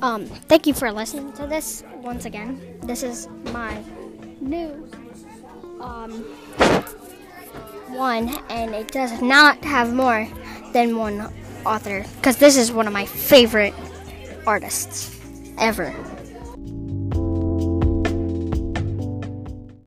Um, thank you for listening to this once again. This is my new um one, and it does not have more than one author because this is one of my favorite artists ever.